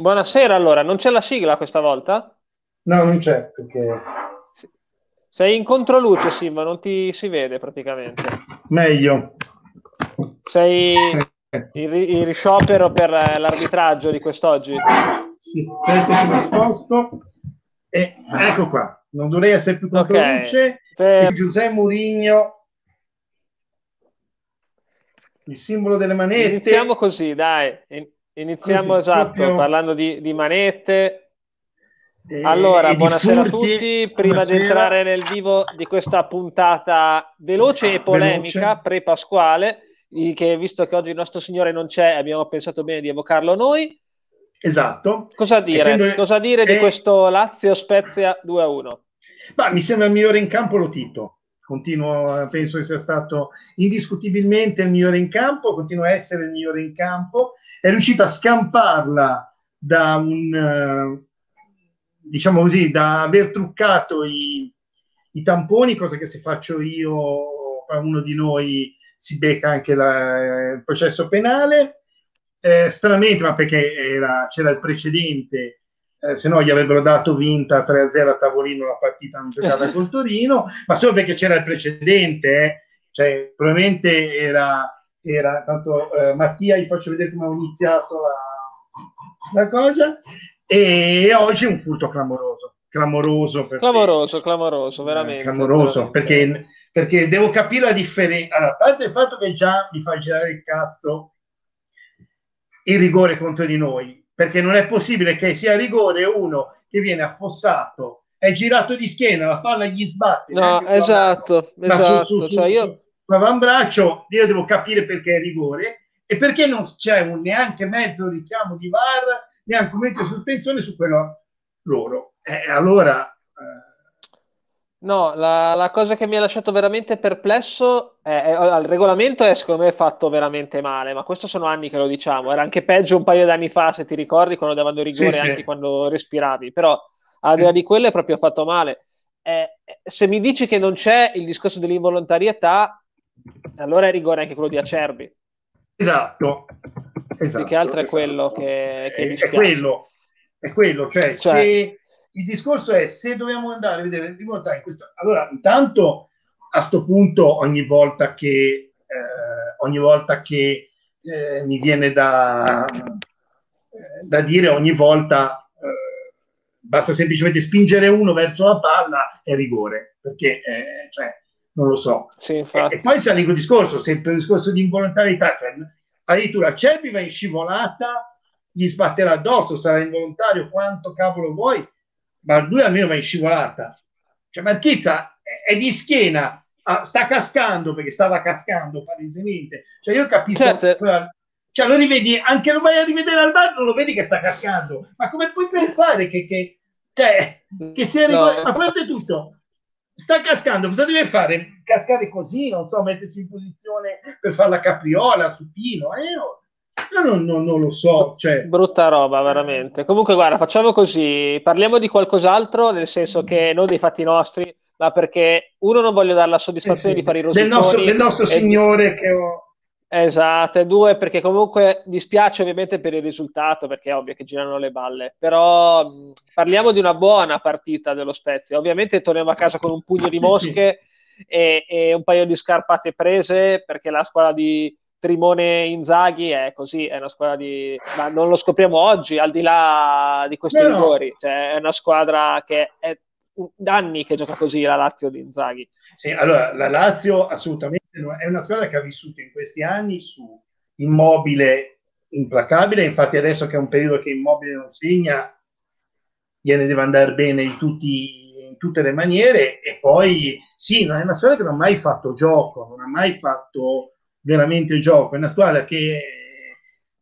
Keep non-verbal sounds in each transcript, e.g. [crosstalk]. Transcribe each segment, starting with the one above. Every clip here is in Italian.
Buonasera, allora, non c'è la sigla questa volta? No, non c'è perché... Sei in controluce, sì, ma non ti si vede praticamente. Meglio. Sei il, il risciopero per l'arbitraggio di quest'oggi? Sì, aspetta che mi sposto. E ecco qua, non dovrei essere più controluce. Okay. Per... Giuseppe Murigno, il simbolo delle manette. Iniziamo così, dai. Iniziamo Così, esatto, proprio... parlando di, di manette. E, allora, e buonasera furti, a tutti. Prima buonasera. di entrare nel vivo di questa puntata veloce e polemica veloce. pre-pasquale, che visto che oggi il nostro Signore non c'è, abbiamo pensato bene di evocarlo noi. Esatto. Cosa dire, Essendo... Cosa dire è... di questo Lazio Spezia 2 a 1? Ma mi sembra il migliore in campo lo Tito continuo, penso che sia stato indiscutibilmente il migliore in campo, continua a essere il migliore in campo, è riuscito a scamparla da un, diciamo così, da aver truccato i, i tamponi, cosa che se faccio io, uno di noi si becca anche la, il processo penale, eh, stranamente, ma perché era, c'era il precedente eh, se no gli avrebbero dato vinta 3-0 a tavolino la partita non giocata [laughs] col Torino, ma solo perché c'era il precedente, eh. cioè probabilmente era, era tanto eh, Mattia, gli faccio vedere come ho iniziato la, la cosa, e oggi è un furto clamoroso, clamoroso. Perché, clamoroso, clamoroso, veramente. Clamoroso, veramente. Perché, perché devo capire la differenza, allora, a parte il fatto che già mi fa girare il cazzo il rigore contro di noi, perché non è possibile che sia rigore uno che viene affossato, è girato di schiena, la palla gli sbatte. No, esatto, ma esatto. Su, su, su, cioè io... su avambraccio, io devo capire perché è rigore e perché non c'è un, neanche mezzo richiamo di VAR, neanche un momento di sospensione su quello loro. Eh, allora... Eh, No, la, la, cosa che mi ha lasciato veramente perplesso è, è, il regolamento è secondo me fatto veramente male, ma questo sono anni che lo diciamo, era anche peggio un paio di anni fa, se ti ricordi, quando davano rigore sì, anche sì. quando respiravi, però al di là di quello è proprio fatto male. Eh, se mi dici che non c'è il discorso dell'involontarietà, allora è rigore anche quello di Acerbi. Esatto. esatto che altro esatto. è quello che, che è, è quello, è quello, cioè, cioè se il discorso è se dobbiamo andare a vedere in realtà in questo allora intanto a questo punto ogni volta che eh, ogni volta che eh, mi viene da, da dire ogni volta eh, basta semplicemente spingere uno verso la palla e rigore perché eh, cioè, non lo so. Sì, e, e, poi sale il discorso sempre il discorso di involontarietà cioè, addirittura Cervi va in scivolata gli sbatterà addosso sarà involontario quanto cavolo vuoi ma lui almeno va in scivolata. Cioè Marchizza è, di schiena, ah, sta cascando perché stava cascando palesemente. Cioè io capisco... Certo. Cioè lo rivedi, anche lo vai a rivedere al bar, non lo vedi che sta cascando. Ma come puoi pensare che, che, cioè, che sia rigore? No. Ma poi tutto, sta cascando, cosa deve fare? Cascare così, non so, mettersi in posizione per fare la capriola, supino, eh? Io non, non, non lo so. Cioè... Brutta roba, veramente. Comunque, guarda, facciamo così: parliamo di qualcos'altro, nel senso che non dei fatti nostri, ma perché uno non voglio dare la soddisfazione eh sì, di fare i rosiconi. Del nostro, del nostro signore che ho. Esatto, e due perché comunque dispiace ovviamente per il risultato, perché è ovvio che girano le balle, però mh, parliamo di una buona partita dello Spezia. Ovviamente torniamo a casa con un pugno di mosche sì. E, e, un paio di scarpate prese, perché la squadra di, Trimone Inzaghi è così, è una squadra di... ma non lo scopriamo oggi, al di là di questi no, rigori, cioè, è una squadra che è da anni che gioca così la Lazio di Inzaghi. Sì, allora la Lazio assolutamente è una squadra che ha vissuto in questi anni su immobile implacabile, infatti adesso che è un periodo che immobile non segna, gliene deve andare bene in, tutti, in tutte le maniere e poi sì, non è una squadra che non ha mai fatto gioco, non ha mai fatto veramente gioco. È una squadra che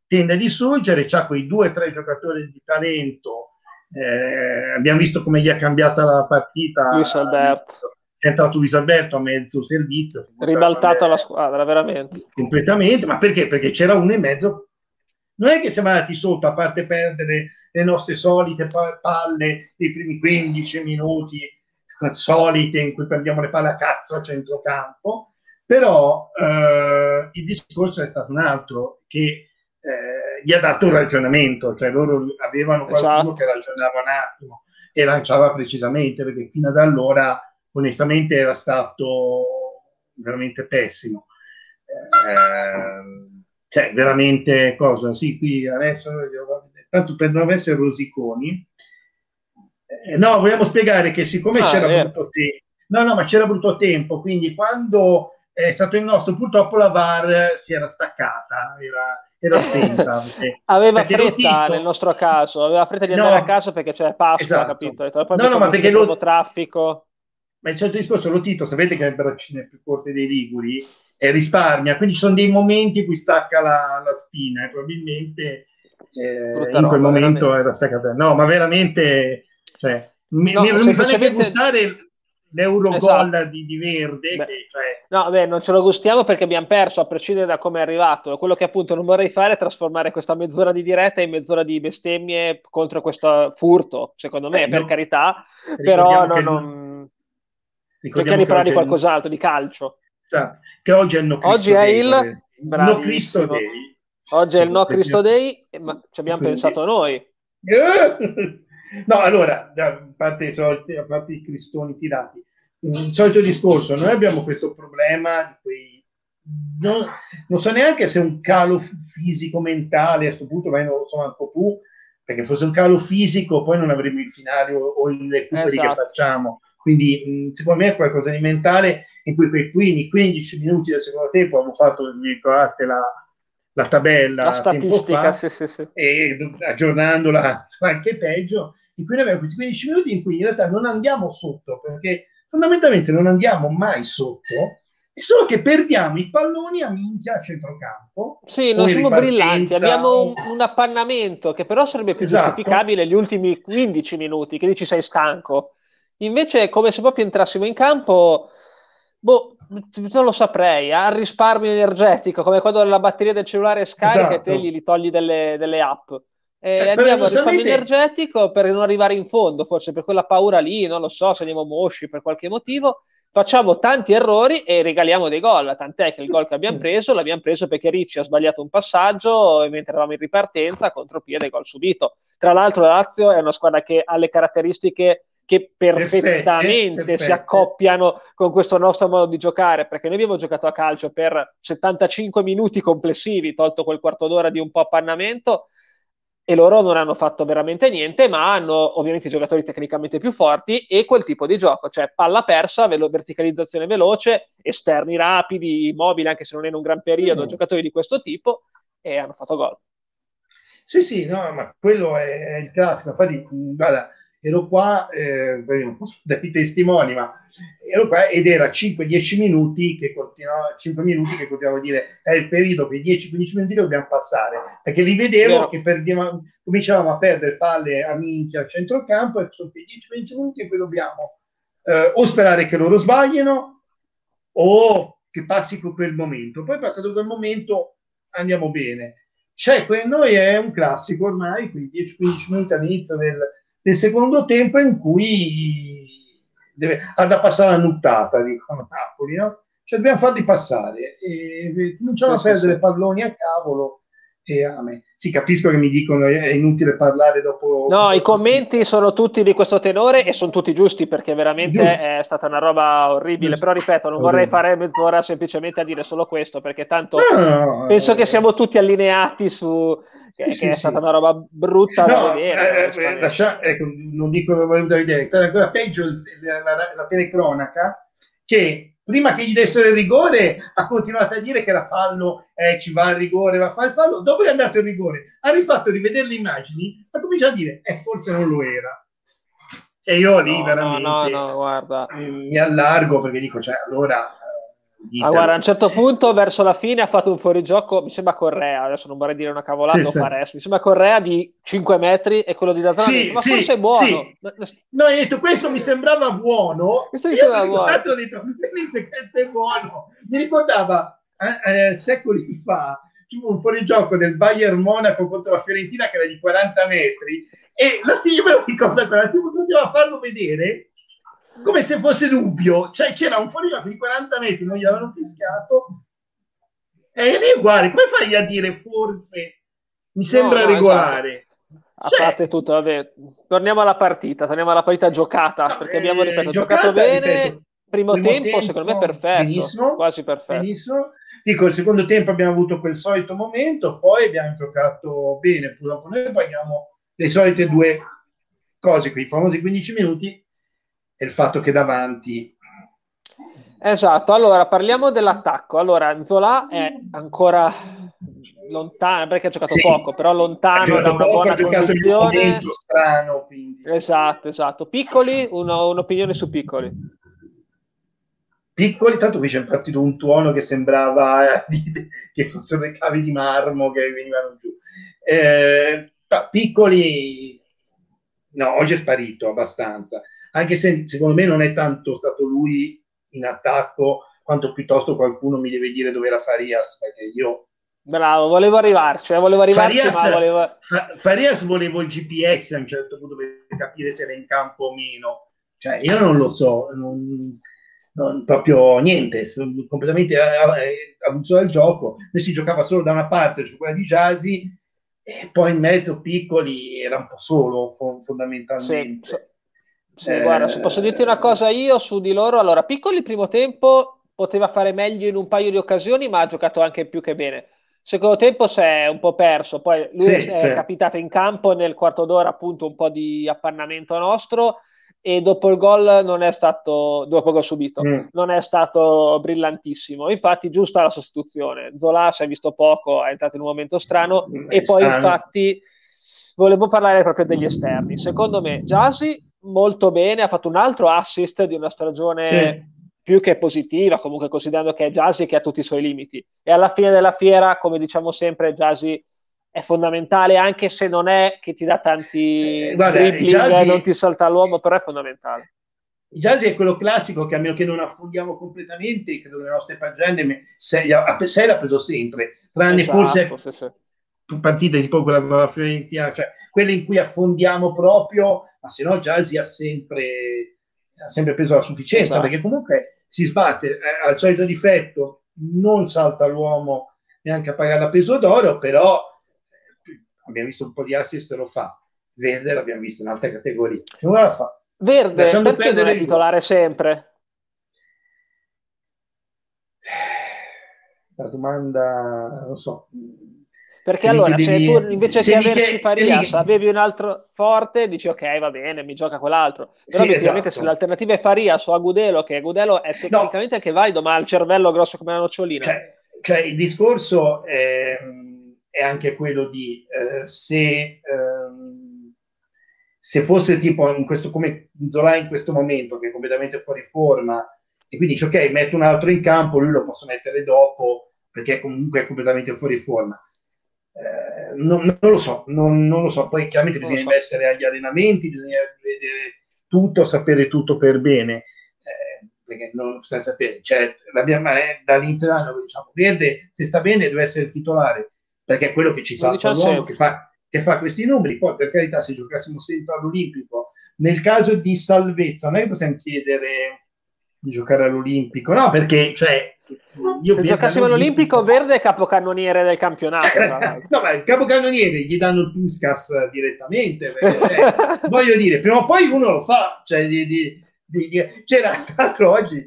tende a distruggere, ha quei due o tre giocatori di talento. Eh, abbiamo visto come gli ha cambiata la partita. Luis Alberto. È entrato Luis Alberto a mezzo servizio. Ribaltata la squadra, veramente. Completamente, ma perché? Perché c'era uno e mezzo. Non è che siamo andati sotto, a parte perdere le nostre solite palle dei primi 15 minuti, solite in cui prendiamo le palle a cazzo a centrocampo, però eh, il discorso è stato un altro, che eh, gli ha dato un ragionamento, cioè loro avevano qualcuno esatto. che ragionava un attimo e lanciava precisamente, perché fino ad allora onestamente era stato veramente pessimo. Eh, cioè, veramente cosa? Sì, qui adesso, tanto per non essere rosiconi, eh, no, vogliamo spiegare che siccome ah, c'era brutto tempo, no, no, ma c'era brutto tempo, quindi quando è stato il nostro, purtroppo la VAR si era staccata, era, era [laughs] spenta. Perché, aveva perché fretta Lotito... nel nostro caso, aveva fretta di andare no, a casa perché c'è Pasqua, esatto. capito? Poi no, no, ma perché lo traffico. Ma il certo discorso, lo Tito, sapete che le braccine più corte dei Liguri e risparmia, quindi ci sono dei momenti in cui stacca la, la spina e probabilmente eh, in quel roba, momento veramente. era staccata. No, ma veramente, cioè, mi, no, mi, mi fa neanche gustare l'Eurogol esatto. di, di, Verde. Beh, che, cioè... No, beh, non ce lo gustiamo perché abbiamo perso a prescindere da come è arrivato. Quello che appunto non vorrei fare è trasformare questa mezz'ora di diretta in mezz'ora di bestemmie contro questo furto, secondo me, eh, per no. carità, però no, non... cerchiamo di parlare di qualcos'altro, di calcio. Esatto, che oggi è il no Oggi è il no Cristo Day. Oggi è il no Cristo Day, ma ci abbiamo Quindi... pensato noi. No, allora, a parte i, soliti, a parte i cristoni tirati, il solito discorso, noi abbiamo questo problema di quei... Non, non so neanche se è un calo fisico-mentale, a questo punto ma non lo so manco tu, perché fosse un calo fisico poi non avremmo il finale o, o i recuperi esatto. che facciamo. Quindi mh, secondo me è qualcosa di mentale in cui quei primi 15 minuti del secondo tempo avevo fatto, ricordate, la, la tabella la statistica, fa, sì, sì, sì. e aggiornandola [laughs] anche peggio, in cui noi abbiamo questi 15 minuti in cui in realtà non andiamo sotto, perché fondamentalmente non andiamo mai sotto, è solo che perdiamo i palloni a minchia a centrocampo. Sì, non siamo brillanti, abbiamo un, un, appannamento che però sarebbe più esatto. giustificabile gli ultimi 15 minuti, che dici sei stanco. Invece è come se proprio entrassimo in campo, boh, non lo saprei, al risparmio energetico, come quando la batteria del cellulare scarica esatto. e te gli, li togli delle, delle app. E eh, andiamo al risparmio energetico per non arrivare in fondo, forse per quella paura lì, non lo so, se andiamo mosci per qualche motivo. Facciamo tanti errori e regaliamo dei gol. Tant'è che il gol che abbiamo preso l'abbiamo preso perché Ricci ha sbagliato un passaggio mentre eravamo in ripartenza, contropiede, gol subito. Tra l'altro, la Lazio è una squadra che ha le caratteristiche che perfettamente perfette, si accoppiano con questo nostro modo di giocare, perché noi abbiamo giocato a calcio per 75 minuti complessivi, tolto quel quarto d'ora di un po' appannamento, e loro non hanno fatto veramente niente, ma hanno ovviamente i giocatori tecnicamente più forti e quel tipo di gioco, cioè palla persa, velo- verticalizzazione veloce, esterni rapidi, mobili, anche se non è in un gran periodo, mm. giocatori di questo tipo, e hanno fatto gol. Sì, sì, no, ma quello è, è il classico. Infatti, guarda, ero qua, eh, non posso dare i testimoni, ma ero qua ed era 5-10 minuti che continuava, 5 minuti che continuavo a dire è il periodo che 10-15 minuti che dobbiamo passare, perché li vedevo no. che perdiamo, cominciavamo a perdere palle a minchia al centrocampo e sono quei 10-15 minuti in cui dobbiamo eh, o sperare che loro sbagliano o che passi quel momento. Poi passato quel momento andiamo bene. Cioè, per noi è un classico ormai, quei 10-15 minuti all'inizio del nel secondo tempo in cui deve, ha da passare la nuttata, dicono Napoli, no? Cioè dobbiamo farli passare e cominciamo sì, a perdere sì. palloni a cavolo e a me. Sì, capisco che mi dicono è inutile parlare dopo. No, i commenti sono tutti di questo tenore e sono tutti giusti perché veramente Giusto. è stata una roba orribile. Giusto. Però ripeto, non vorrei fare mezz'ora semplicemente a dire solo questo perché tanto no, penso che siamo tutti allineati su che, sì, che sì, è stata una roba brutta no, da vedere. Eh, eh lascia, ecco, non dico che da vedere, è ancora peggio la, la, la telecronaca che prima che gli dessero il rigore ha continuato a dire che era fallo, eh, ci va il rigore, va a fare il fallo, dopo è andato il rigore, ha rifatto rivedere le immagini, ha cominciato a dire, eh, forse non lo era. E io lì no, veramente no, no, mi allargo perché dico, cioè, allora Ah, guarda, a un certo punto, verso la fine, ha fatto un fuorigioco, mi sembra Correa, adesso non vorrei dire una cavolata, sì, sì. Mi sembra Correa di 5 metri e quello di Dazzone, sì, ma sì, forse è buono. Sì. No, hai detto, questo mi sembrava buono. Questo mi Io sembrava buono. Ho detto, questo è buono. Mi ricordava eh, eh, secoli fa, tipo un fuorigioco del Bayern Monaco contro la Fiorentina che era di 40 metri e la lo ricorda quella team, continuava a farlo vedere come se fosse dubbio, cioè c'era un fuorigioco di 40 metri, non gli avevano fischiato, e è uguale, come fai a dire forse mi sembra no, no, regolare. Esatto. A cioè, parte tutto, vabbè. torniamo alla partita, torniamo alla partita giocata, no, perché abbiamo eh, ripeto, giocata, giocato bene, ripeto, primo, primo tempo, tempo, secondo me perfetto, benissimo, quasi perfetto. Benissimo. Dico, il secondo tempo abbiamo avuto quel solito momento, poi abbiamo giocato bene, purtroppo noi paghiamo le solite due cose, quei famosi 15 minuti, e il fatto che davanti Esatto, allora parliamo dell'attacco. Allora, Zola è ancora lontano, perché ha giocato sì. poco, però lontano da una buona condizione. strano, quindi. Esatto, esatto. Piccoli, uno, un'opinione su Piccoli. Piccoli, tanto qui c'è partito un tuono che sembrava eh, [laughs] che fossero le cavi di marmo che venivano giù. Eh, piccoli, no, oggi è sparito abbastanza, anche se secondo me non è tanto stato lui in attacco quanto piuttosto qualcuno mi deve dire dove era Farias, perché io... Bravo, volevo arrivarci, eh, volevo arrivarci, Farias, volevo... Farias volevo il GPS a un certo punto per capire se era in campo o meno. Cioè, io non lo so, non, non, proprio niente, completamente abuso del gioco. Noi si giocava solo da una parte, cioè quella di Jasi, e poi in mezzo piccoli era un po' solo fondamentalmente. Sì, sì, eh... guarda, se posso dirti una cosa io su di loro, allora, Piccoli primo tempo poteva fare meglio in un paio di occasioni, ma ha giocato anche più che bene. Secondo tempo si è un po' perso, poi lui sì, è sì. capitato in campo nel quarto d'ora appunto un po' di appannamento nostro e dopo il gol non è stato, dopo il gol subito, mm. non è stato brillantissimo. Infatti giusta la sostituzione. Zola si è visto poco, è entrato in un momento strano mm, e poi strano. infatti volevo parlare proprio degli esterni. Secondo me Jasi molto bene, ha fatto un altro assist di una stagione sì. più che positiva, comunque considerando che è Jasi che ha tutti i suoi limiti. E alla fine della fiera, come diciamo sempre, Jasi è fondamentale, anche se non è che ti dà tanti eh, guarda, dribbling, Jazzy... non ti salta l'uomo, però è fondamentale. Jazzy è quello classico che a meno che non affondiamo completamente, credo nelle nostre pagine, 6 l'ha preso sempre, tranne esatto, forse sì, sì. partite tipo quella con la Fiorentina, cioè quelle in cui affondiamo proprio ma se no Jazzy ha sempre, ha sempre preso la sufficienza, esatto. perché comunque si sbatte eh, al solito difetto, non salta l'uomo neanche a pagare la peso d'oro, però eh, abbiamo visto un po' di assist lo fa. Verde l'abbiamo visto in altre categorie. La fa. Verde, perché non è titolare sempre? La domanda, non so, perché se allora, se tu invece di averci Farias avevi un altro forte, dici ok, va bene, mi gioca quell'altro. Però sì, esatto. se l'alternativa è Farias o Agudelo, che Agudelo è tecnicamente no. anche valido, ma ha il cervello grosso come una nocciolina. Cioè, cioè il discorso è, è, anche quello di eh, se, eh, se fosse tipo in questo, come Zola in questo momento, che è completamente fuori forma, e quindi dici ok, metto un altro in campo, lui lo posso mettere dopo, perché comunque è completamente fuori forma eh, non, non, lo so, non, non, lo so. Poi chiaramente bisogna so. essere agli allenamenti, bisogna vedere tutto, sapere tutto per bene. Eh, perché non senza sapere, cioè, l'abbiamo, eh, dall'inizio dell'anno diciamo, Verde se sta bene deve essere il titolare, perché è quello che ci salta l'uomo, che fa, che fa questi numeri. Poi, per carità, se giocassimo sempre all'Olimpico, nel caso di salvezza, non è che possiamo chiedere di giocare all'Olimpico, no, perché cioè, io Se giocassimo all'Olimpico, Verde è capocannoniere del campionato. Eh, [laughs] no, ma il capocannoniere gli danno il Puskas direttamente. Perché, [laughs] eh, voglio dire, prima o poi uno lo fa. Cioè, di, di, di, c'era tra l'altro oggi,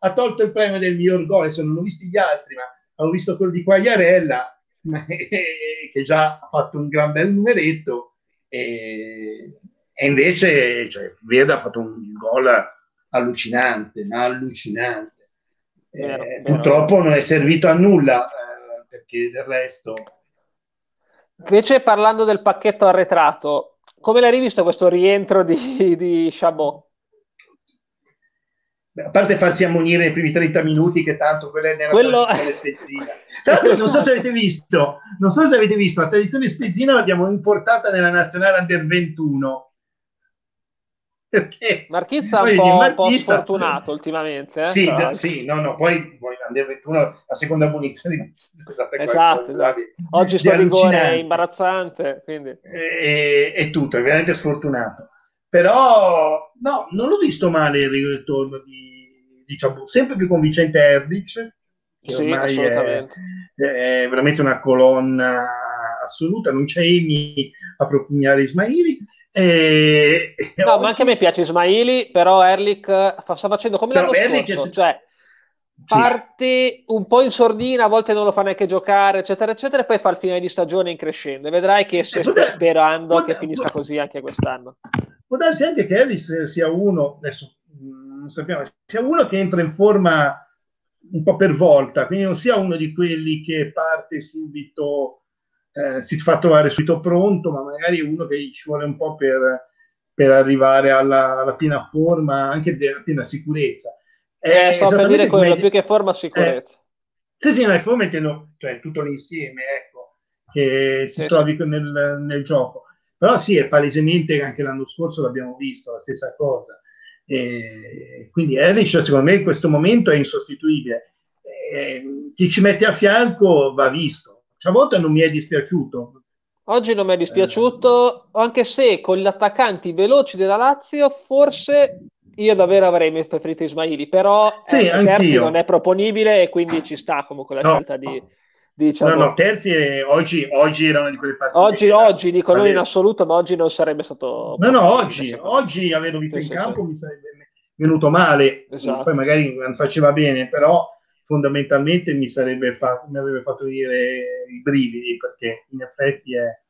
ha tolto il premio del miglior gol, se non ho visto gli altri, ma ho visto quello di Quagliarella, [laughs] che già ha fatto un gran bel numeretto. E, e invece cioè, Verde ha fatto un gol allucinante, ma allucinante Vero, eh, vero. Purtroppo non è servito a nulla eh, perché del resto. Invece, parlando del pacchetto arretrato, come l'hai rivisto questo rientro di, di Chabot? a parte farsi ammonire nei primi 30 minuti, che tanto quella è nella Quello... tradizione spezzina. [laughs] Tanto, non so se avete visto, non so se avete visto, la tradizione spezzina l'abbiamo importata nella nazionale under 21 perché Marchizza è un, po', Marchizza, po' sfortunato ultimamente. Eh? Sì, d- sì, no, no, poi, poi Under 21 la seconda munizione [laughs] di esatto, esatto. Oggi sto rigore è imbarazzante, quindi... È, è tutto, è veramente sfortunato. Però, no, non l'ho visto male il ritorno di, diciamo, sempre più convincente Erdic, che sì, ormai è, è veramente una colonna assoluta, non c'è Emi a propugnare Ismaili. E, no, oggi... ma anche a me piace Ismaili, però Erlich sta facendo come l'anno Erlich scorso, è... cioè parte un po' in sordina, a volte non lo fa neanche giocare, eccetera, eccetera, e poi fa il finale di stagione in crescendo. E vedrai che se sto sperando che finisca così anche quest'anno. Può darsi anche che Ellis sia uno, adesso mm, non sappiamo, sia uno che entra in forma un po' per volta, quindi non sia uno di quelli che parte subito, eh, si fa trovare subito pronto, ma magari uno che ci vuole un po' per, per arrivare alla, alla piena forma, anche della piena sicurezza eh, sto per dire quello, più che forma sicurezza. Eh, sì, sì, ma è forma intendo, cioè tutto l'insieme, ecco, che si sì, trovi sì. Nel, nel, gioco. Però sì, è palesemente anche l'anno scorso l'abbiamo visto, la stessa cosa. E quindi Erich, secondo me, in questo momento è insostituibile. E chi ci mette a fianco va visto. A volte non mi è dispiaciuto. Oggi non mi è dispiaciuto, eh. anche se con gli attaccanti veloci della Lazio forse io davvero avrei preferito Ismaili, però sì, eh, Terzi non è proponibile e quindi ci sta comunque la no. scelta di, diciamo... No, no, Terzi è, oggi, oggi erano di quelle partite. Oggi, oggi dico non in assoluto, ma oggi non sarebbe stato... No, no, oggi, oggi averlo visto sì, in sì, campo sì. mi sarebbe venuto male, esatto. poi magari non faceva bene, però fondamentalmente mi, sarebbe fatto, mi avrebbe fatto venire i brividi perché in effetti è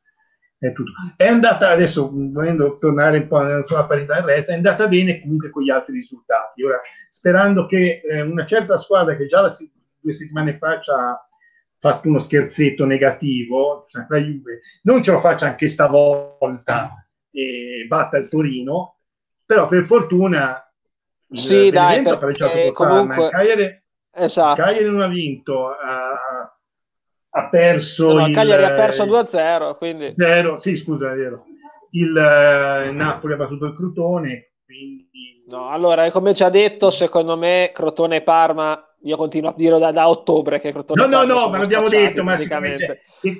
è tutto. È andata adesso, volendo tornare un po' sulla parità del resto, è andata bene comunque con gli altri risultati. Ora, sperando che eh, una certa squadra che già la, due settimane fa ci ha fatto uno scherzetto negativo, cioè la Juve, non ce lo faccia anche stavolta e batta il Torino, però per fortuna sì, dai, perché comunque... Cagliari, esatto. il Cagliari non ha vinto, uh, ha perso no, il Cagliari ha perso 2-0 quindi. 0, sì scusa è vero. Il eh, Napoli ha battuto il Crotone quindi... no allora come ci ha detto secondo me Crotone e Parma io continuo a dirlo da, da ottobre che Crotone no no no ma l'abbiamo detto ma siccome,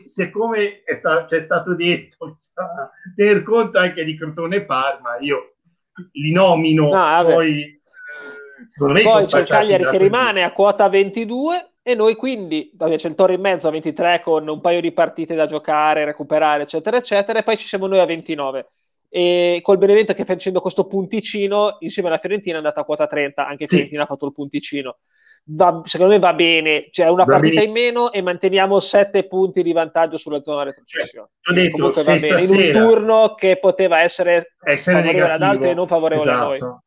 siccome è sta, c'è stato detto per conto anche di Crotone e Parma io li nomino no, poi eh, poi c'è il Cagliari che rimane a quota 22 e noi quindi, c'è il Toro in mezzo a 23 con un paio di partite da giocare, recuperare, eccetera, eccetera, e poi ci siamo noi a 29. E col Benevento che facendo questo punticino, insieme alla Fiorentina è andata a quota 30, anche sì. Fiorentina ha fatto il punticino. Va, secondo me va bene, c'è cioè una va partita bene. in meno e manteniamo 7 punti di vantaggio sulla zona retrocessione. Cioè, detto, Comunque va bene, in un turno che poteva essere, essere favorevole negativo. ad altri e non favorevole esatto. a noi.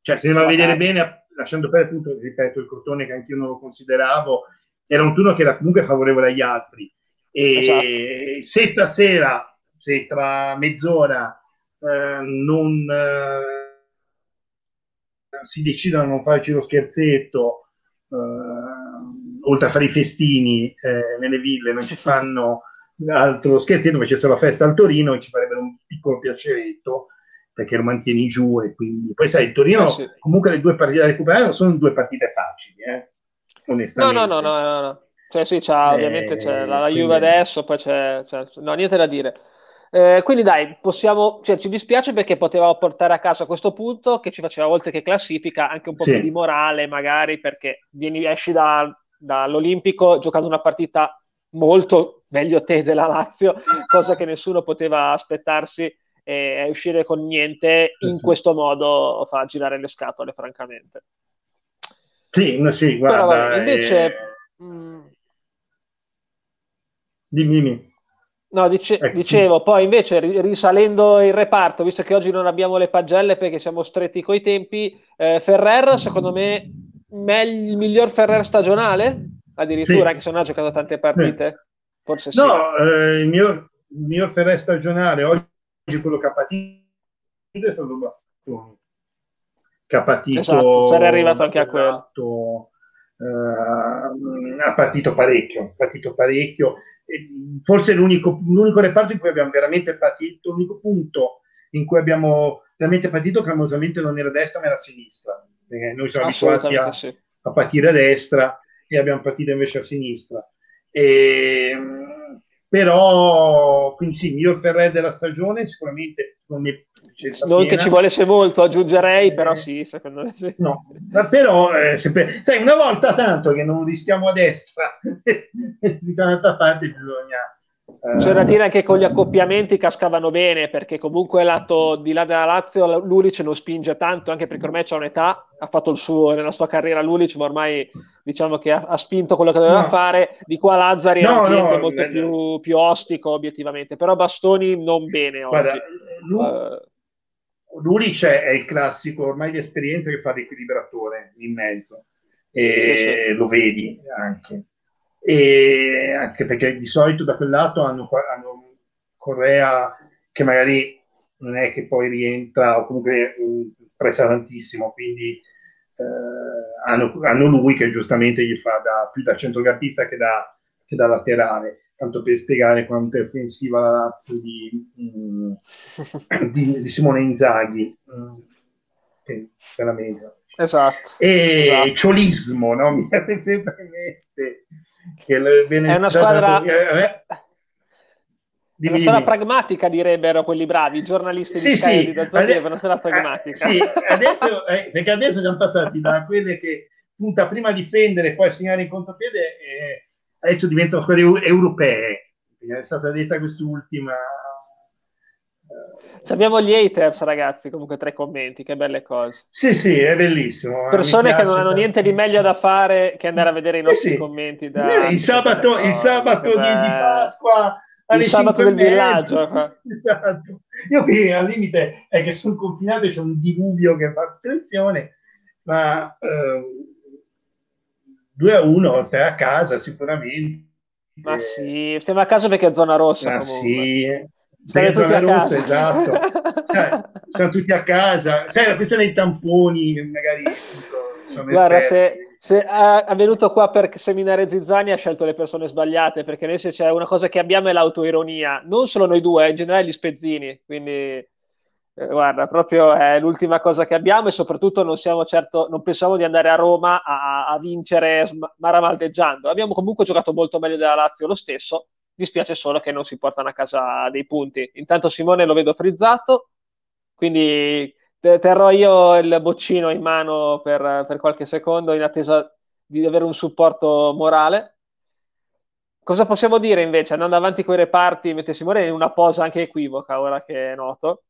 Cioè, se ne va a vedere bene lasciando perdere appunto, ripeto, il Crotone che anch'io non lo consideravo, era un turno che era comunque favorevole agli altri. E esatto. se stasera, se tra mezz'ora eh, non eh, si decidono a non farci lo scherzetto, eh, oltre a fare i festini eh, nelle ville, non ci [laughs] fanno altro scherzetto, facessero la festa al Torino ci farebbero un piccolo piaceretto perché lo mantieni giù e quindi poi sai il Torino eh sì. comunque le due partite da recuperare non sono due partite facili eh? onestamente no no no no, no. Cioè, sì, c'è, ovviamente c'è la, la Juve adesso, poi c'è, c'è, no, niente da dire. Eh, quindi dai, possiamo, cioè, ci dispiace perché potevamo portare a casa a questo punto che ci faceva oltre che classifica anche un po' sì. più di morale magari perché vieni, esci da, dall'Olimpico giocando una partita molto meglio te della Lazio, cosa che nessuno poteva aspettarsi e uscire con niente in questo modo fa girare le scatole, francamente. Sì, no, sì, guarda. Però, invece, eh... mh, mm, dimmi, dimmi. No, dice, ecco, dicevo, poi invece risalendo il reparto, visto che oggi non abbiamo le pagelle perché siamo stretti coi tempi, eh, Ferrer, secondo me, il miglior Ferrer stagionale? Addirittura, sì. anche se non ha giocato tante partite? Forse sì. No, eh, il, mio, il mio Ferrer stagionale oggi quello che ha patito è stato Bastoni che ha patito esatto, sarei arrivato anche a quello. uh, ha patito parecchio ha patito parecchio. Forse l'unico, l'unico reparto in cui abbiamo veramente patito l'unico punto in cui abbiamo veramente patito clamorosamente non era destra ma era sinistra. Noi siamo abituati a, sì. a patire a destra e abbiamo patito invece a sinistra. E, però quindi sì, miglior Ferrer della stagione sicuramente non, non che ci volesse molto aggiungerei però eh, sì secondo me sì. no, ma però eh, sempre, sai una volta tanto che non rischiamo a destra [laughs] di un'altra parte bisogna C'è da dire anche con gli accoppiamenti cascavano bene, perché comunque lato di là della Lazio Lulic non spinge tanto, anche perché ormai c'è un'età, ha fatto il suo nella sua carriera Lulic, ma ormai diciamo che ha, ha spinto quello che doveva no. fare. Di qua Lazzari no, è un no, molto no. Più, più, ostico, obiettivamente, però Bastoni non bene Guarda, Lu- uh, Lulic è il classico ormai di esperienza che fa l'equilibratore in mezzo, e lo vedi anche e anche perché di solito da quel lato hanno, hanno Correa che magari non è che poi rientra o comunque presa tantissimo, quindi eh, hanno, hanno, lui che giustamente gli fa da, più da centrocampista che da, che da laterale, tanto per spiegare quanto è offensiva la Lazio di, mm, di, di Simone Inzaghi, mm, veramente. Esatto. E esatto. ciolismo, no? Mi viene sempre in che viene è una squadra... Eh, eh. Dimmi, una storia pragmatica direbbero quelli bravi, i giornalisti sì, di Sky sì, di Dazzone, una pragmatica. Eh, sì, adesso, eh, perché adesso siamo passati da quelle che punta prima a difendere e poi a segnare in contropiede, eh, adesso diventano squadre europee. È stata detta quest'ultima abbiamo gli haters, ragazzi, comunque tre commenti, che belle cose. Sì, sì, è bellissimo. Eh, Persone che non hanno niente di meglio da fare che andare a vedere i nostri sì. commenti. Da... Eh, il sabato, il sabato di, di, Pasqua. Il sabato del villaggio. [laughs] Esatto. Io qui al limite è che sono confinato c'è un diluvio che fa pressione, ma eh, 2 a 1 stai a casa sicuramente. Ma sì, stiamo a casa perché è zona rossa. Ma comunque. sì, Zona rossa, esatto. [laughs] Cioè, sono tutti a casa. Sai, la questione dei tamponi, magari... Guarda, se, se è venuto qua per seminare Zizzani ha scelto le persone sbagliate, perché noi se c'è una cosa che abbiamo è l'autoironia. Non solo noi due, in generale gli spezzini. Quindi, eh, guarda, proprio è l'ultima cosa che abbiamo e soprattutto non siamo certo, non pensiamo di andare a Roma a, a vincere maramaldeggiando. Abbiamo comunque giocato molto meglio della Lazio lo stesso dispiace solo che non si portano a casa dei punti. Intanto Simone lo vedo frizzato, quindi terrò io il boccino in mano per, per qualche secondo in attesa di avere un supporto morale. Cosa possiamo dire invece, andando avanti con i reparti, mentre Simone in una posa anche equivoca, ora che è noto,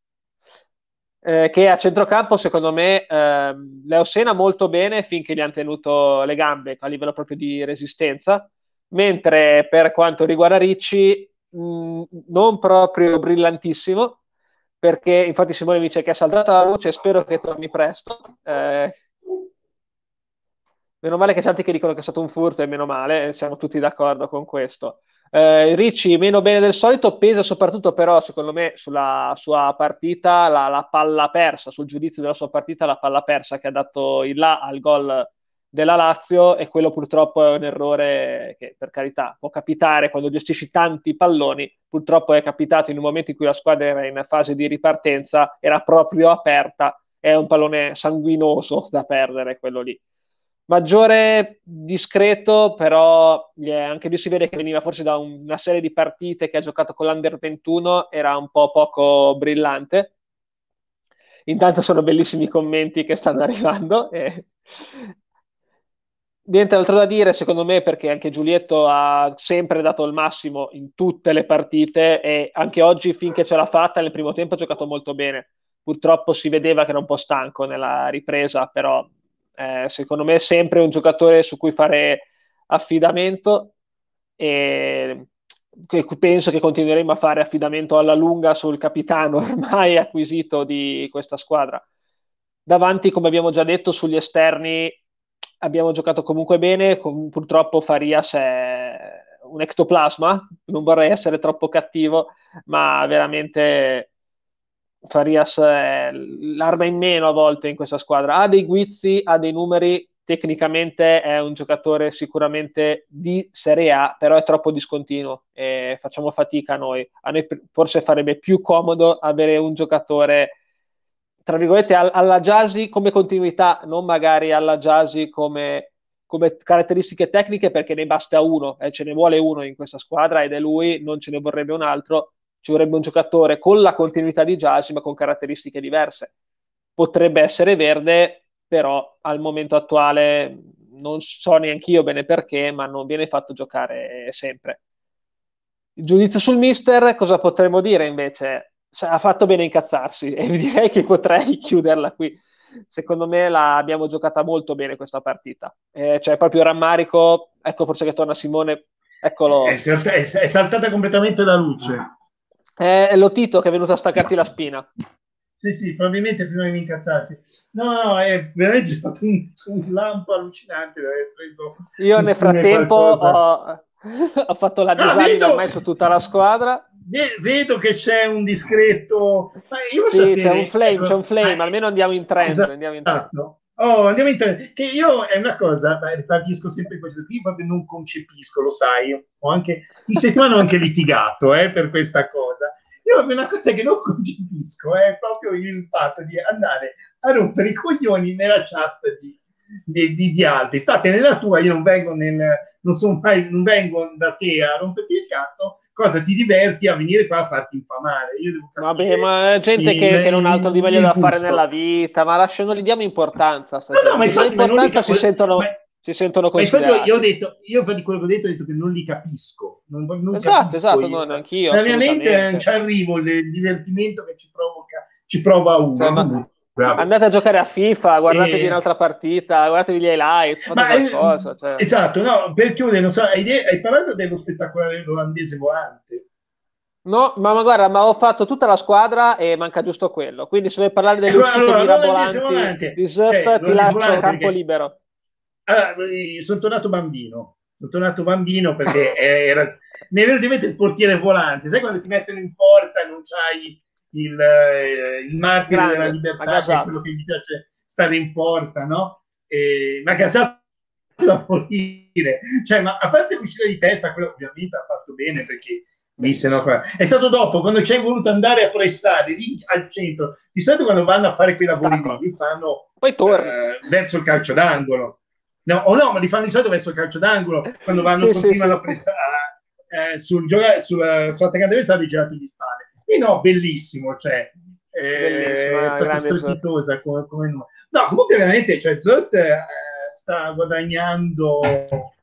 eh, che a centrocampo secondo me eh, Leo Sena molto bene finché gli hanno tenuto le gambe a livello proprio di resistenza, mentre per quanto riguarda Ricci mh, non proprio brillantissimo perché infatti Simone mi dice che è saltata la luce spero che torni presto eh, meno male che tanti che dicono che è stato un furto e meno male siamo tutti d'accordo con questo. Eh, Ricci meno bene del solito pesa soprattutto però secondo me sulla sua partita la, la palla persa sul giudizio della sua partita la palla persa che ha dato il là al gol della Lazio e quello purtroppo è un errore che per carità può capitare quando gestisci tanti palloni, purtroppo è capitato in un momento in cui la squadra era in fase di ripartenza, era proprio aperta, è un pallone sanguinoso da perdere quello lì. Maggiore discreto, però anche lui si vede che veniva forse da una serie di partite che ha giocato con l'Under 21, era un po' poco brillante. Intanto sono bellissimi i commenti che stanno [laughs] arrivando. E Niente altro da dire, secondo me, perché anche Giulietto ha sempre dato il massimo in tutte le partite e anche oggi, finché ce l'ha fatta, nel primo tempo ha giocato molto bene. Purtroppo si vedeva che era un po' stanco nella ripresa, però eh, secondo me è sempre un giocatore su cui fare affidamento e penso che continueremo a fare affidamento alla lunga sul capitano [laughs] ormai acquisito di questa squadra. Davanti, come abbiamo già detto, sugli esterni abbiamo giocato comunque bene, con, purtroppo Farias è un ectoplasma, non vorrei essere troppo cattivo, ma veramente Farias è l'arma in meno a volte in questa squadra. Ha dei guizzi, ha dei numeri, tecnicamente è un giocatore sicuramente di Serie A, però è troppo discontinuo e facciamo fatica noi. A noi forse farebbe più comodo avere un giocatore tra virgolette, alla Jazzy come continuità, non magari alla Jazzy come, come caratteristiche tecniche, perché ne basta uno, eh, ce ne vuole uno in questa squadra ed è lui, non ce ne vorrebbe un altro, ci vorrebbe un giocatore con la continuità di Jazzy, ma con caratteristiche diverse. Potrebbe essere verde, però al momento attuale non so neanche io bene perché, ma non viene fatto giocare sempre. Giudizio sul mister, cosa potremmo dire invece? Ha fatto bene incazzarsi [laughs] e direi che potrei chiuderla qui. Secondo me l'abbiamo giocata molto bene questa partita. Eh, cioè, proprio rammarico, ecco forse che torna Simone, eccolo. È, salta- è, saltata completamente la luce. È, è Lotito che è venuto a staccarti la spina. Sì, sì, probabilmente prima di incazzarsi. No, no, è veramente stato un, un lampo allucinante. Io nel frattempo ho, [laughs] ho, fatto la disamina ormai su tutta la squadra. Vedo che c'è un discreto... Ma io sì, c'è un flame, ecco, c'è un flame, almeno andiamo in trend. Esatto. Andiamo in trend. Oh, andiamo in trend. Che io è una cosa, ribadisco sempre questo, qui proprio non concepisco, lo sai. Ho anche, in settimana ho anche litigato eh, per questa cosa io una cosa che non concepisco è proprio il fatto di andare a rompere i coglioni nella chat di, di, di, di altri. State nella tua, io non vengo, nel, non, sono mai, non vengo da te a romperti il cazzo, cosa ti diverti a venire qua a farti infamare? Io devo Vabbè, ma è gente il, che, che, non ha altro di meglio da fare nella vita, ma lasciano, gli diamo importanza. No, no, ma infatti, importanza si sentono... Ma, si sentono considerati. Ma infatti io ho detto, io di quello che ho detto, ho detto che non li capisco. Non, non esatto, capisco esatto, no, anch'io. Nella mia mente non ci arrivo il divertimento che ci provoca, ci prova uno. Cioè, ma, andate a giocare a FIFA, guardatevi e... un'altra partita, guardatevi gli highlights, ma, qualcosa. Cioè. Esatto, no, per chiudere, non so, hai, hai parlato dello spettacolare olandese volante? No, ma, ma, guarda, ma ho fatto tutta la squadra e manca giusto quello. Quindi se vuoi parlare delle allora, uscite allora, mirabolanti di Zut, cioè, ti lascio campo perché... libero. Allora, sono tornato bambino, sono tornato bambino perché [laughs] era, mi è venuto in mente il portiere volante, sai quando ti mettono in porta e non c'hai il, eh, il martire Grande, della libertà, che è quello che gli piace stare in porta, no? E, ma casato da morire, cioè, ma a parte l'uscita di testa, quello ovviamente ha fatto bene perché disse no, è stato dopo quando ci hai voluto andare a pressare lì al centro di solito quando vanno a fare quei lavori lì li fanno poi eh, verso il calcio d'angolo. No, o no, ma li fanno di solito verso il calcio d'angolo quando vanno, sì, continuano sì, a prestare eh, sul, giocare, sul, sull'attaccante avversario girati di spalle. E no, bellissimo, cioè eh, è stata strepitosa come, come no. no, comunque veramente, cioè Zot eh, sta guadagnando [laughs]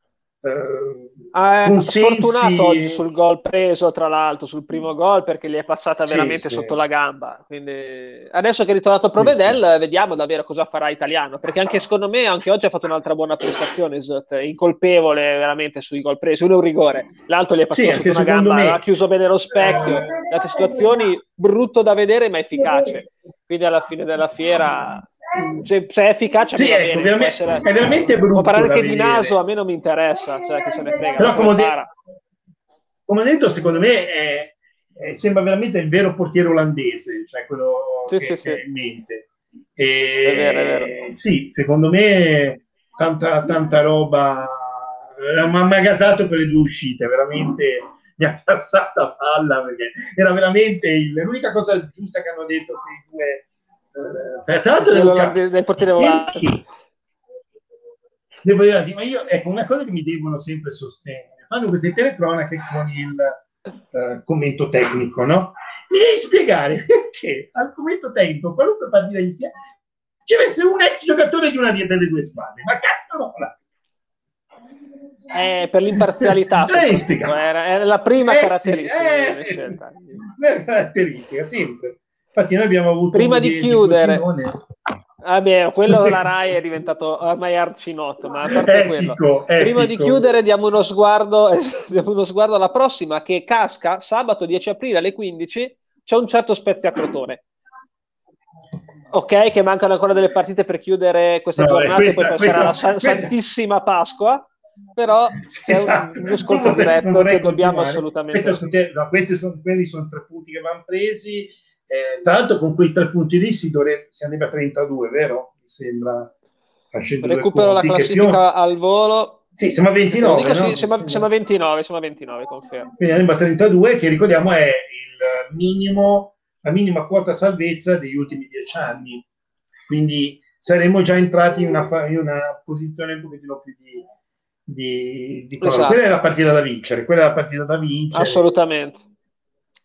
eh, è sfortunato oggi sul gol preso, tra l'altro, sul primo gol perché gli è passata veramente sì, sotto la gamba. Quindi adesso che è ritornato Provedel, sì, vediamo davvero cosa farà Italiano. Perché anche secondo me, anche oggi ha fatto un'altra buona prestazione. Zot, incolpevole veramente sui gol presi. Uno è un rigore, l'altro gli è passato sotto una gamba, me... ha chiuso bene lo specchio. In altre situazioni, brutto da vedere, ma efficace. Quindi alla fine della fiera se, se, è efficace sì, ecco, veramente, essere... è veramente brutto può parlare anche di naso a me non mi interessa cioè che se ne frega però come, de- come ho detto secondo me è, è, sembra veramente il vero portiere olandese cioè quello sì, che, sì, che sì. in mente e, è vero, è vero. sì secondo me tanta, tanta roba eh, mi ha gasato per le due uscite veramente mi ha passata palla perché era veramente il, l'unica cosa giusta che hanno detto quei due eh, tra l'altro devo cap- del portiere volante. Devo dire, ma io, ecco, una cosa che mi devono sempre sostenere, fanno queste telecronache con il uh, commento tecnico, no? Mi devi spiegare perché al commento tecnico, qualunque partita insieme, ci deve essere un ex giocatore di una delle due squadre. Ma cazzo no! Eh, per l'imparzialità. [laughs] era, era, la prima eh, caratteristica. Sì, eh, una caratteristica, sempre. Infatti noi abbiamo avuto... Prima di chiudere... Vabbè, quello della Rai è diventato ormai arcinoto, ma a parte etico, quello. Etico. Prima di chiudere diamo uno, sguardo, [laughs] diamo uno sguardo alla prossima che casca sabato 10 aprile alle 15 c'è un certo Spezia Crotone. Ok, che mancano ancora delle partite per chiudere questa no, giornata questa, poi questa, sarà la san-. Santissima Pasqua però c'è [laughs] esatto. un, ascolto diretto che dobbiamo assolutamente questi, no, questi sono, quelli sono tre punti che vanno presi eh, tra l'altro con quei tre punti lì si, dovrebbe, si arriva a 32, vero? Mi sembra. Recupero la classifica più... al volo. Sì, siamo a 29. Dico, no? siamo, siamo, a 29, siamo a 29, confermo. Quindi arriva a 32, che ricordiamo è il minimo, la minima quota salvezza degli ultimi dieci anni. Quindi saremmo già entrati in una, in una posizione un pochettino più di, di, di esatto. Quella è la partita da vincere, quella è la partita da vincere. Assolutamente.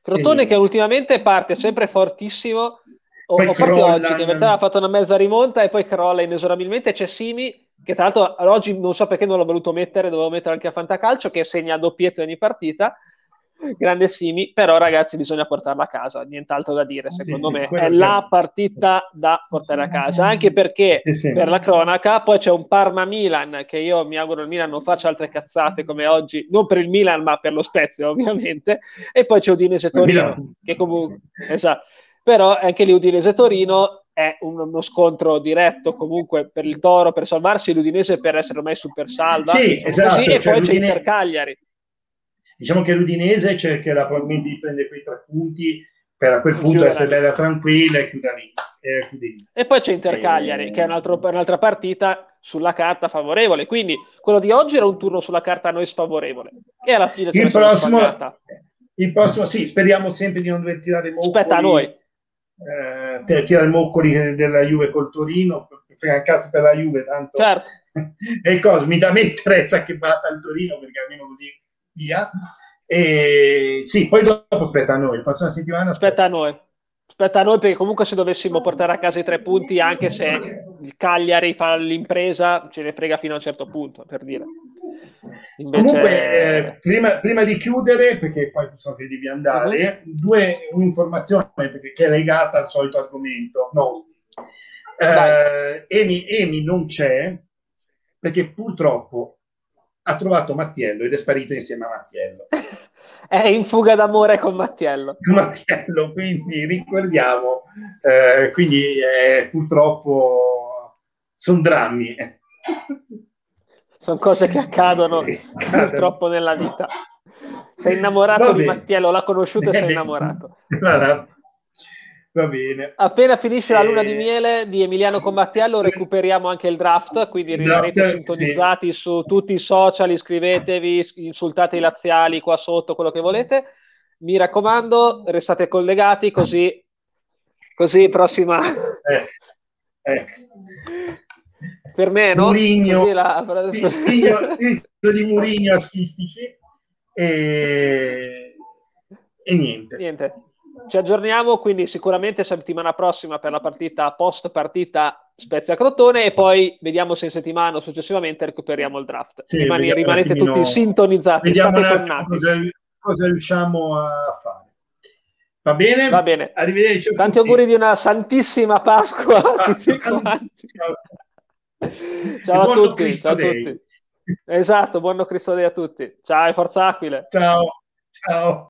Crotone che ultimamente parte sempre fortissimo, o, o proprio oggi, che in realtà ha fatto una mezza rimonta e poi crolla inesorabilmente. C'è Simi, che tra l'altro oggi non so perché non l'ho voluto mettere, dovevo mettere anche a Fantacalcio, che segna doppietto ogni partita. Grande Simi, però ragazzi bisogna portarla a casa, nient'altro da dire, secondo sì, me sì, è la partita da portare a casa, anche perché sì, per la cronaca poi c'è un Parma-Milan, che io mi auguro il Milan non faccia altre cazzate come oggi, non per il Milan ma per lo Spezia [laughs] ovviamente, e poi c'è Udinese-Torino, che comunque, esatto, però anche lì Udinese-Torino è un, uno scontro diretto comunque per il Toro per salvarsi l'Udinese per essere ormai super salva sì, diciamo esatto, così, e cioè poi c'è Inter Cagliari diciamo che l'Udinese cercherà probabilmente di prendere quei tre punti per a quel punto Chiudere essere bella tranquilla e chiudere lì. E, poi c'è Inter Cagliari e... che è un altro, un'altra partita sulla carta favorevole quindi quello di oggi era un turno sulla carta a noi sfavorevole e alla fine il prossimo, il prossimo sì speriamo sempre di non dover tirare moccoli aspetta a noi eh, tirare moccoli della Juve col Torino frega un cazzo per la Juve tanto certo. [laughs] e cosa mi da me interessa che batta il Torino perché almeno così via. E sì, poi dopo aspetta a noi, la prossima settimana aspetta. aspetta a noi. Aspetta a noi perché comunque se dovessimo portare a casa i tre punti, anche se il Cagliari fa l'impresa, ce ne frega fino a un certo punto, per dire. Invece... Comunque, eh, prima, prima, di chiudere, perché poi so che devi andare, uh-huh. due, un'informazione perché, che è legata al solito argomento. No. Eh, Emi, Emi non c'è perché purtroppo ha trovato Mattiello ed è sparito insieme a Mattiello. [laughs] è in fuga d'amore con Mattiello. Mattiello, quindi ricordiamo, eh, quindi eh, purtroppo sono drammi. sono cose che accadono purtroppo nella vita. Sei innamorato di Mattiello, l'ha conosciuto e sei innamorato. Va bene. Appena finisce la luna di eh, miele di Emiliano Combattiello recuperiamo anche il draft, quindi rimarrete sintonizzati sì. su tutti i social, iscrivetevi, insultate i laziali qua sotto, quello che volete. Mi raccomando, restate collegati così, così prossima... Eh, ecco. Per me, no? Murigno, la... spirito di Murigno assistici e... e niente. Niente ci aggiorniamo quindi sicuramente settimana prossima per la partita post partita Spezia Crotone e poi vediamo se in settimana o successivamente recuperiamo il draft. Sì, Rimani, rimanete tutti sintonizzati. Vediamo cosa, cosa, riusciamo a fare. Va bene? Va bene. Arrivederci. Tanti auguri di una santissima Pasqua. [laughs] Pasqua ciao, a tutti, ciao a tutti. Esatto, buon Cristo Dei a tutti. Ciao e forza Aquile. Ciao. Ciao.